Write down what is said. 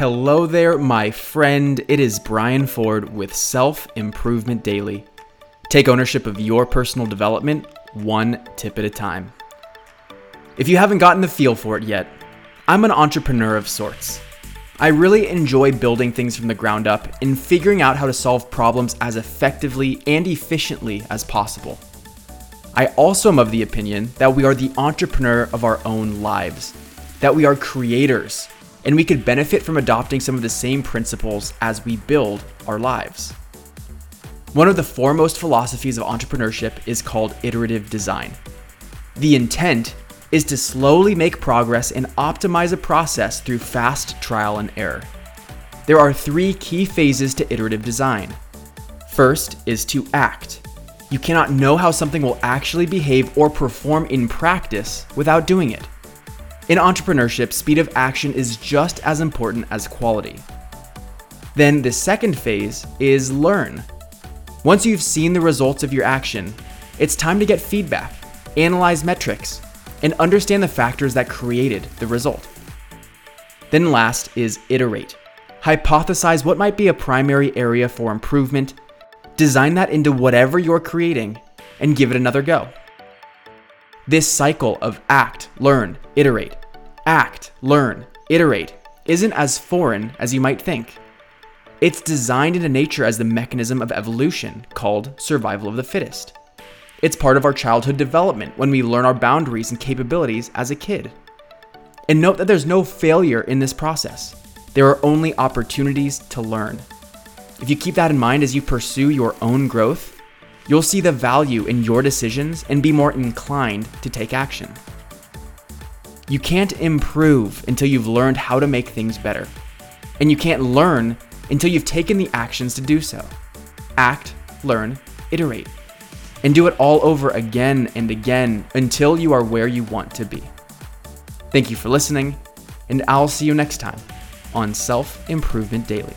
Hello there, my friend. It is Brian Ford with Self Improvement Daily. Take ownership of your personal development one tip at a time. If you haven't gotten the feel for it yet, I'm an entrepreneur of sorts. I really enjoy building things from the ground up and figuring out how to solve problems as effectively and efficiently as possible. I also am of the opinion that we are the entrepreneur of our own lives, that we are creators, and we could benefit from adopting some of the same principles as we build our lives. One of the foremost philosophies of entrepreneurship is called iterative design. The intent is to slowly make progress and optimize a process through fast trial and error. There are three key phases to iterative design. First is to act. You cannot know how something will actually behave or perform in practice without doing it. In entrepreneurship, speed of action is just as important as quality. Then the second phase is learn. Once you've seen the results of your action, it's time to get feedback, analyze metrics, and understand the factors that created the result. Then last is iterate. Hypothesize what might be a primary area for improvement, design that into whatever you're creating, and give it another go. This cycle of act, learn, iterate, act, learn, iterate isn't as foreign as you might think. It's designed into nature as the mechanism of evolution called survival of the fittest. It's part of our childhood development when we learn our boundaries and capabilities as a kid. And note that there's no failure in this process. There are only opportunities to learn. If you keep that in mind as you pursue your own growth, you'll see the value in your decisions and be more inclined to take action. You can't improve until you've learned how to make things better. And you can't learn until you've taken the actions to do so. Act, learn, iterate. And do it all over again and again until you are where you want to be. Thank you for listening, and I'll see you next time on Self Improvement Daily.